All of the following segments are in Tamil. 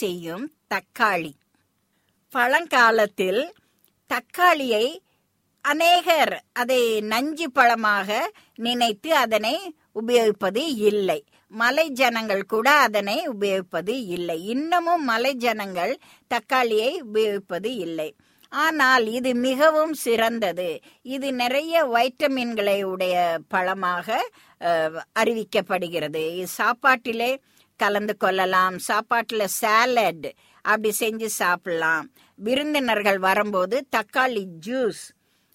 செய்யும் தக்காளி. பழங்காலத்தில் தக்காளியை அநேகர் அதை நஞ்சு பழமாக நினைத்து அதனை உபயோகிப்பது இல்லை. மலை ஜனங்கள் கூட அதனை உபயோகிப்பது இல்லை. இன்னமும் மலை ஜனங்கள் தக்காளியை உபயோகிப்பது இல்லை. ஆனால் இது மிகவும் சிறந்தது. இது நிறைய வைட்டமின்களை உடைய பழமாக அறிவிக்கப்படுகிறது. இது சாப்பாட்டிலே கலந்து கொள்ளலாம். சாப்பாட்டில் சாலட் அப்படி செஞ்சு சாப்பிடலாம். விருந்தினர்கள் வரும்போது தக்காளி ஜூஸ்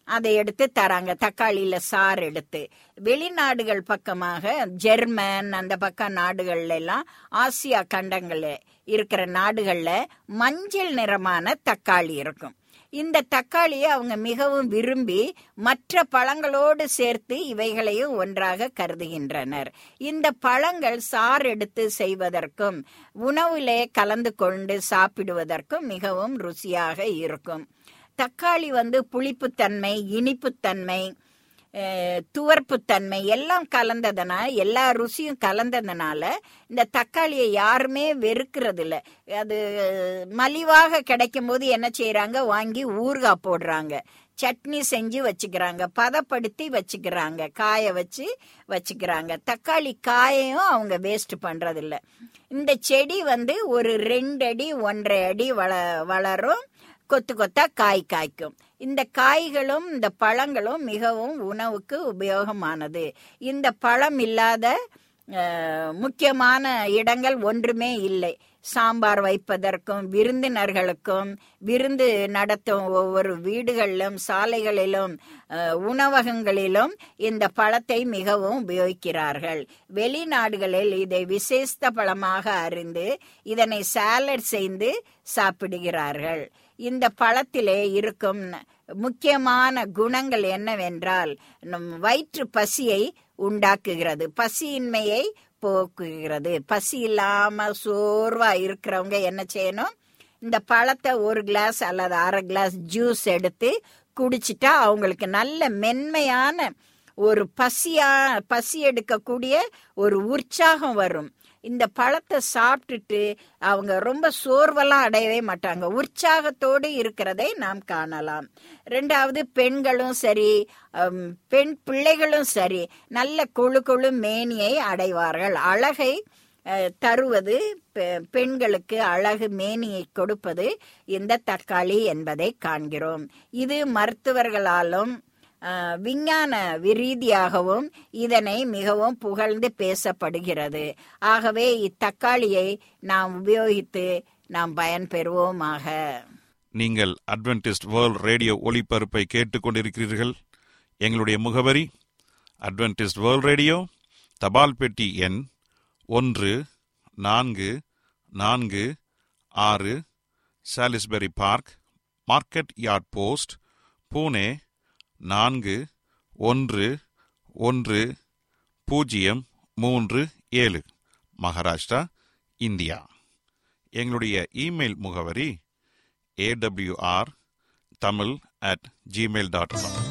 அதை எடுத்து தராங்க. தக்காளியில சாறு எடுத்து. வெளிநாடுகள் பக்கமாக ஜெர்மன் அந்த பக்கம் நாடுகள்ல எல்லாம் ஆசியா கண்டங்கள்ல இருக்கிற நாடுகள்ல மஞ்சள் நிறமான தக்காளி இருக்கும். இந்த தக்காளியை அவங்க மிகவும் விரும்பி மற்ற பழங்களோடு சேர்த்து இவைகளையும் ஒன்றாக கருதுகின்றனர். இந்த பழங்கள் சாறு எடுத்து செய்வதற்கும் உணவிலே கலந்து கொண்டு சாப்பிடுவதற்கும் மிகவும் ருசியாக இருக்கும். தக்காளி வந்து புளிப்புத்தன்மை இனிப்புத்தன்மை துவர்ப்புத்தன்மை எல்லாம் கலந்ததுனால எல்லா ருசியும் கலந்ததுனால இந்த தக்காளியை யாருமே வெறுக்கிறது இல்லை அது மலிவாக கிடைக்கும் போது என்ன செய்யறாங்க வாங்கி ஊறுகாய் போடுறாங்க. சட்னி செஞ்சு வச்சுக்கிறாங்க. பதப்படுத்தி வச்சுக்கிறாங்க. காய வச்சு வச்சுக்கிறாங்க. தக்காளி காயையும் அவங்க வேஸ்ட் பண்ணுறதில்ல இந்த செடி வந்து ஒரு ரெண்டு அடி ஒன்றரை அடி வள வளரும். கொத்து கொத்தா காய் காய்க்கும். இந்த காய்களும் இந்த பழங்களும் மிகவும் உணவுக்கு உபயோகமானது. இந்த பழம் இல்லாத முக்கியமான இடங்கள் ஒன்றுமே இல்லை. சாம்பார் வைப்பதற்கும் விருந்தினர்களுக்கும் விருந்து நடத்தும் ஒவ்வொரு வீடுகளிலும் சாலைகளிலும் உணவகங்களிலும் இந்த பழத்தை மிகவும் உபயோகிக்கிறார்கள். வெளிநாடுகளில் இதை விசேஷ பழமாக அறிந்து இதனை சாலட் செய்து சாப்பிடுகிறார்கள். இந்த பழத்திலே இருக்கும் முக்கியமான குணங்கள் என்னவென்றால் நம் வயிற்று பசியை உண்டாக்குகிறது. பசியின்மையை போக்குகிறது. பசி இல்லாம சோர்வா இருக்கிறவங்க என்ன செய்யணும்? இந்த பழத்தை ஒரு கிளாஸ் அல்லது அரை கிளாஸ் ஜூஸ் எடுத்து குடிச்சிட்டா அவங்களுக்கு நல்ல மென்மையான ஒரு பசியா பசி எடுக்கக்கூடிய ஒரு உற்சாகம் வரும். இந்த பழத்தை சாப்பிட்டுட்டு அவங்க ரொம்ப சோர்வெல்லாம் அடையவே மாட்டாங்க. உற்சாகத்தோடு இருக்கிறதை நாம் காணலாம். ரெண்டாவது பெண்களும் சரி பெண் பிள்ளைகளும் சரி நல்ல கொழு கொழு மேனியை அடைவார்கள். அழகை தருவது பெ- பெண்களுக்கு அழகு மேனியை கொடுப்பது இந்த தக்காளி என்பதை காண்கிறோம். இது மருத்துவர்களாலும் விஞ்ஞான ரீதியாகவும் இதனை மிகவும் புகழ்ந்து பேசப்படுகிறது. ஆகவே இத்தக்காளியை நாம் உபயோகித்து நாம் பயன்பெறுவோமாக. நீங்கள் அட்வென்டிஸ்ட் வேர்ல்ட் ரேடியோ ஒளிபரப்பை கேட்டுக்கொண்டிருக்கிறீர்கள். எங்களுடைய முகவரி அட்வென்டிஸ்ட் வேர்ல்ட் ரேடியோ தபால் பெட்டி எண் ஒன்று நான்கு நான்கு ஆறு Salisbury park market yard post Pune நான்கு ஒன்று ஒன்று பூஜ்ஜியம் மூன்று ஏழு. மகாராஷ்டிரா இந்தியா. எங்களுடைய இமெயில் முகவரி A W R Tamil at Gmail dot com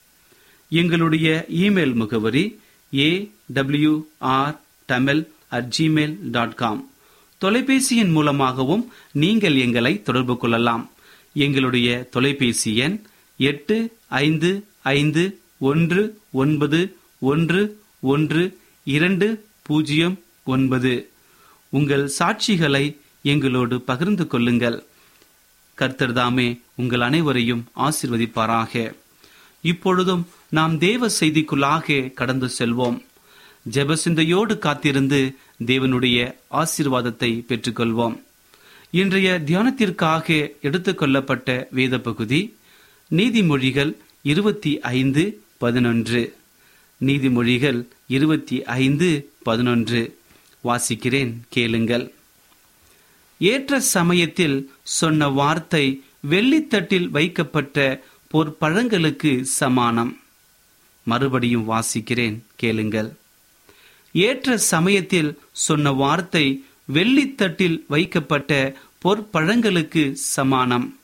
எங்களுடைய இமெயில் முகவரி A W R Tamil at Gmail dot com தொலைபேசியின் மூலமாகவும் நீங்கள் எங்களை தொடர்பு கொள்ளலாம். எங்களுடைய தொலைபேசி எண் எட்டு ஐந்து ஐந்து ஒன்று ஒன்பது ஒன்று ஒன்று இரண்டு பூஜ்ஜியம் ஒன்பது. உங்கள் சாட்சிகளை எங்களோடு பகிர்ந்து கொள்ளுங்கள். கர்த்தர்தாமே உங்கள் அனைவரையும் ஆசிர்வதிப்பாராக. இப்பொழுதும் நாம் தேவ செய்திக்குள்ளாக கடந்து செல்வோம். ஜெபசிந்தையோடு காத்திருந்து தேவனுடைய ஆசீர்வாதத்தை பெற்றுக்கொள்வோம். இன்றைய தியானத்திற்காக எடுத்துக்கொள்ளப்பட்ட வேத பகுதி நீதிமொழிகள் இருபத்தி ஐந்து பதினொன்று. நீதிமொழிகள் இருபத்தி ஐந்து பதினொன்று. வாசிக்கிறேன் கேளுங்கள். ஏற்ற சமயத்தில் சொன்ன வார்த்தை வெள்ளித்தட்டில் வைக்கப்பட்ட பொற்பழங்களுக்கு சமானம். மறுபடியும் வாசிக்கிறேன் கேளுங்கள். ஏற்ற சமயத்தில் சொன்ன வார்த்தை வெள்ளித்தட்டில் வைக்கப்பட்ட பொற்பழங்களுக்கு சமானம்.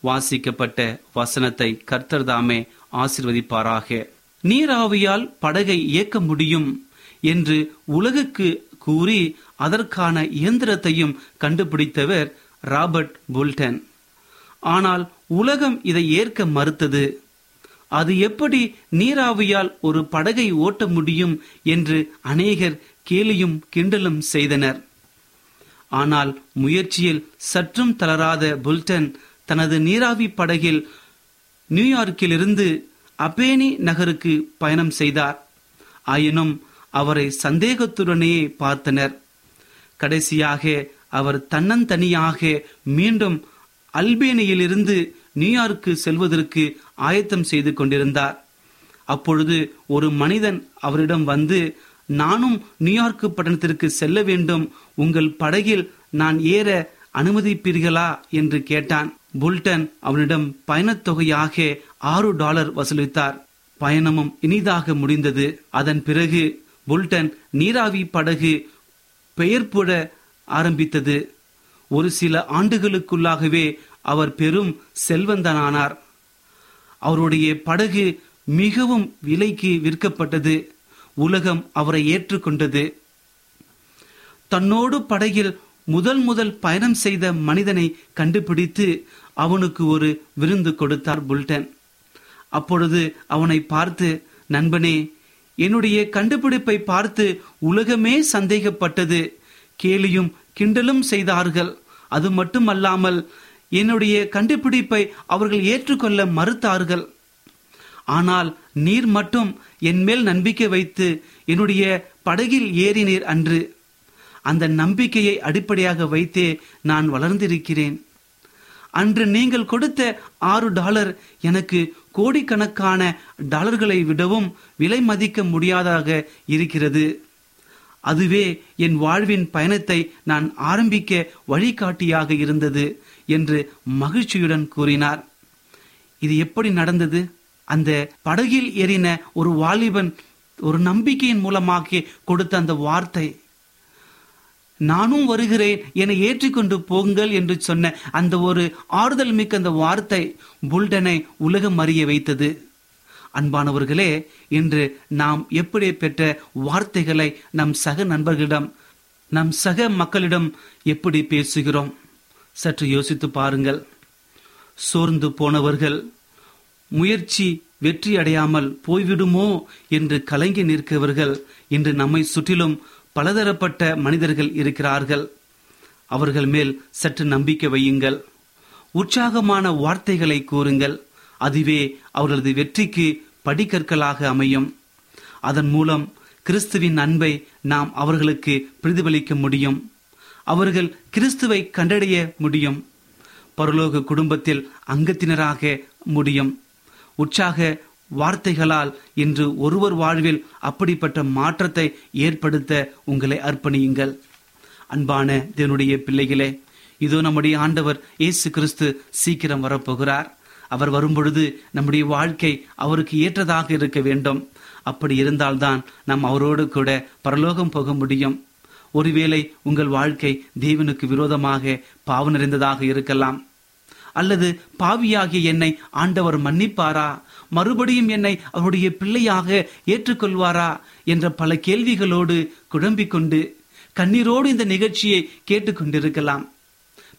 வாசிக்கப்பட்ட வசனத்தை கர்த்தர்தாமே ஆசிர்வதிப்பாராக. நீராவியால் படகை இயக்க முடியும் என்று உலகுக்கு கூறி அதற்கான இயந்திரத்தையும் கண்டுபிடித்தவர் ராபர்ட் புல்டன். ஆனால் உலகம் இதை ஏற்க மறுத்தது. அது எப்படி நீராவியால் ஒரு படகை ஓட்ட முடியும் என்று அநேகர் கேலியும் கிண்டலும் செய்தனர். ஆனால் முயற்சியில் சற்றும் தளராத புல்டன் தனது நீராவி படகில் நியூயார்க்கிலிருந்து அப்பேனி நகருக்கு பயணம் செய்தார். ஆயினும் அவரை சந்தேகத்துடனே பார்த்தனர். கடைசியாக அவர் தன்னந்தனியாக மீண்டும் அல்பேனியிலிருந்து நியூயார்க்கு செல்வதற்கு ஆயத்தம் செய்து கொண்டிருந்தார். அப்பொழுது ஒரு மனிதன் அவரிடம் வந்து நானும் நியூயார்க்கு பட்டணத்திற்கு செல்ல வேண்டும். உங்கள் படகில் நான் ஏற அனுமதிப்பீர்களா? என்று கேட்டான். புல்டன் அவனிடம் பயணத் தொகையாக ஆறு டாலர் வசூலித்தார். பயணமும் இனிதாக முடிந்தது. அதன் பிறகு புல்டன் நீராவி படகு பெயர்புட ஆரம்பித்தது. ஒரு சில ஆண்டுகளுக்குள்ளாகவே அவர் பெரும் செல்வந்தனானார். அவருடைய படகு மிகவும் விலைக்கு விற்கப்பட்டது. உலகம் அவரை ஏற்றுக்கொண்டது. தன்னோடு படகில் முதல் முதல் பயணம் செய்த மனிதனை கண்டுபிடித்து அவனுக்கு ஒரு விருந்து கொடுத்தார் புல்டன். அப்பொழுது அவனை பார்த்து நண்பனே என்னுடைய கண்டுபிடிப்பை பார்த்து உலகமே சந்தேகப்பட்டது. கேலியும் கிண்டலும் செய்தார்கள். அது மட்டுமல்லாமல் என்னுடைய கண்டுபிடிப்பை அவர்கள் ஏற்றுக்கொள்ள மறுத்தார்கள். ஆனால் நீர் மட்டும் என் மேல் நம்பிக்கை வைத்து என்னுடைய படகில் ஏறினீர் அன்று. அந்த நம்பிக்கையை அடிப்படையாக வைத்தே நான் வளர்ந்திருக்கிறேன். அன்று நீங்கள் கொடுத்த ஆறு டாலர் எனக்கு கோடிக்கணக்கான டாலர்களை விடவும் விலை மதிக்க முடியாதாக இருக்கிறது. அதுவே என் வாழ்வின் பயணத்தை நான் ஆரம்பிக்க வழிகாட்டியாக இருந்தது. என்று மகிழ்ச்சியுடன் கூறினார். இது எப்படி நடந்தது? அந்த படகில் ஏறின ஒரு வாலிபன் ஒரு நம்பிக்கையின் மூலமாக கொடுத்த அந்த வார்த்தை. நானும் வருகிறேன் என ஏற்றிக்கொண்டு போங்கள் என்று சொன்ன அந்த ஒரு ஆறுதல் மிக்க அந்த வார்த்தை புல்டனை உலகம் அறிய வைத்தது. அன்பானவர்களே இன்று நாம் எப்படி பெற்ற வார்த்தைகளை நம் சக நண்பர்களிடம் நம் சக மக்களிடம் எப்படி பேசுகிறோம்? சற்று யோசித்து பாருங்கள். சோர்ந்து போனவர்கள் முயற்சி வெற்றி அடையாமல் போய்விடுமோ என்று கலங்கி நிற்கிறவர்கள் இன்று நம்மை சுற்றிலும் பலதரப்பட்ட மனிதர்கள் இருக்கிறார்கள். அவர்கள் மேல் சற்று நம்பிக்கை வையுங்கள். உற்சாகமான வார்த்தைகளை கூறுங்கள். அதுவே அவர்களது வெற்றிக்கு படிக்கற்களாக அமையும். அதன் மூலம் கிறிஸ்துவின் அன்பை நாம் அவர்களுக்கு பிரதிபலிக்க முடியும். அவர்கள் கிறிஸ்துவை கண்டடைய முடியும். பரலோக குடும்பத்தில் அங்கத்தினராக முடியும். உற்சாக வார்த்தைகளால் இன்று ஒருவர் வாழ்வில் அப்படிப்பட்ட மாற்றத்தை ஏற்படுத்த உங்களை அர்ப்பணியுங்கள். அன்பான தேவனுடைய பிள்ளைகளே இதோ நம்முடைய ஆண்டவர் இயேசு கிறிஸ்து சீக்கிரம் வரப்போகிறார். அவர் வரும்பொழுது நம்முடைய வாழ்க்கை அவருக்கு ஏற்றதாக இருக்க வேண்டும். அப்படி இருந்தால்தான் நாம் அவரோடு கூட பரலோகம் போக முடியும். ஒருவேளை உங்கள் வாழ்க்கை தேவனுக்கு விரோதமாக பாவ நிறைந்ததாக இருக்கலாம். அல்லது பாவியாகிய என்னை ஆண்டவர் மன்னிப்பாரா? மறுபடியும் என்னை அவருடைய பிள்ளையாக ஏற்றுக்கொள்வாரா? என்ற பல கேள்விகளோடு குழம்பிக் கொண்டு கண்ணீரோடு இந்த நிகழ்ச்சியை கேட்டுக்கொண்டிருக்கலாம்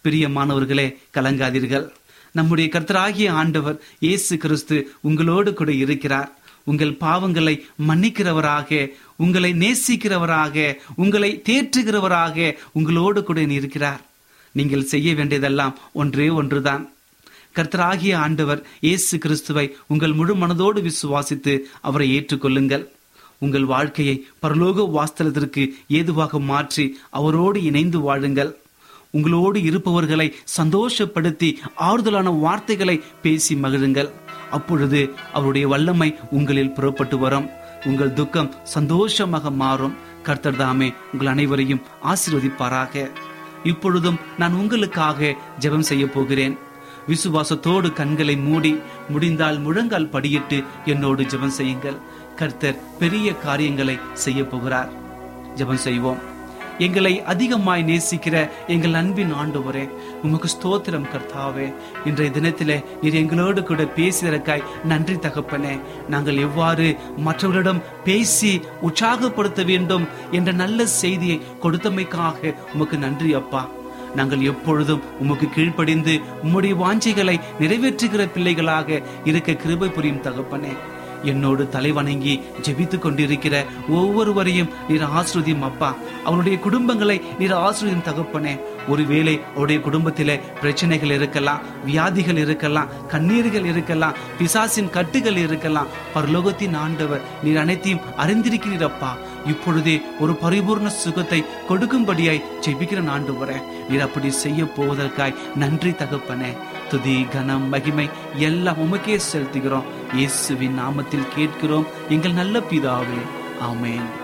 பிரியமானவர்களே கலங்காதீர்கள். நம்முடைய கர்த்தராகிய ஆண்டவர் இயேசு கிறிஸ்து உங்களோடு கூட இருக்கிறார். உங்கள் பாவங்களை மன்னிக்கிறவராக உங்களை நேசிக்கிறவராக உங்களை தேற்றுகிறவராக உங்களோடு கூட இருக்கிறார். நீங்கள் செய்ய வேண்டியதெல்லாம் ஒன்றே ஒன்றுதான். கர்த்தராகிய ஆண்டவர் இயேசு கிறிஸ்துவை உங்கள் முழு மனதோடு விசுவாசித்து அவரை ஏற்றுக்கொள்ளுங்கள். உங்கள் வாழ்க்கையை பரலோக வாஸ்தலத்திற்கு ஏதுவாக மாற்றி அவரோடு இணைந்து வாழுங்கள். உங்களோடு இருப்பவர்களை சந்தோஷப்படுத்தி ஆறுதலான வார்த்தைகளை பேசி மகிழுங்கள். அப்பொழுது அவருடைய வல்லமை உங்களில் புறப்பட்டு வரும். உங்கள் துக்கம் சந்தோஷமாக மாறும். கர்த்தர் தாமே உங்கள் அனைவரையும் ஆசீர்வதிப்பாராக. இப்பொழுதும் நான் உங்களுக்காக ஜெபம் செய்ய போகிறேன். விசுவாசத்தோடு கண்களை மூடி முடிந்தால் முழங்கால் படியிட்டு என்னோடு ஜெபம் செய்யுங்கள். கர்த்தர் பெரிய காரியங்களை செய்ய போகிறார். ஜெபம் செய்வோம். எங்களை அதிகமாய் நேசிக்கிற எங்கள் அன்பின் ஆண்டவரே உமக்கு ஸ்தோத்திரம் கர்த்தாவே. இன்றைய தினத்திலே நீர் எங்களோடு கூட பேசியதற்காய் நன்றி தகப்பனே. நாங்கள் எவ்வாறு மற்றவர்களிடம் பேசி உற்சாகப்படுத்த வேண்டும் என்ற நல்ல செய்தியை கொடுத்தமைக்காக உமக்கு நன்றி அப்பா. நாங்கள் எப்பொழுதும் உமக்கு கீழ்ப்படிந்து உம்முடைய வாஞ்சைகளை நிறைவேற்றுகிற பிள்ளைகளாக இருக்க கிருபை புரியும் தகப்பனே. என்னோடு தலைவணங்கி ஜெபித்துக் கொண்டிருக்கிற ஒவ்வொருவரையும் நீர் ஆசிரியம் அப்பா. அவருடைய குடும்பங்களை நீர் ஆசிரியம் தகப்பனே. ஒருவேளை அவருடைய குடும்பத்தில் பிரச்சனைகள் இருக்கலாம் வியாதிகள் இருக்கலாம் கண்ணீர்கள் இருக்கலாம் பிசாசின் கட்டுகள் இருக்கலாம். பரலோகத்தின் ஆண்டவர் நீர் அனைத்தையும் அறிந்திருக்கிறீரப்பா இப்பொழுதே ஒரு பரிபூர்ண சுகத்தை கொடுக்கும்படியாய் ஜெபிக்கிற ஆண்டவரே. நீர் அப்படி செய்ய போவதற்காய் நன்றி தகப்பனே. துதி கனம் மகிமை எல்லாம் உமக்கே செலுத்துகிறோம். இயேசுவின் நாமத்தில் கேட்கிறோம். எங்கள் நல்ல பிதாவே ஆமேன்.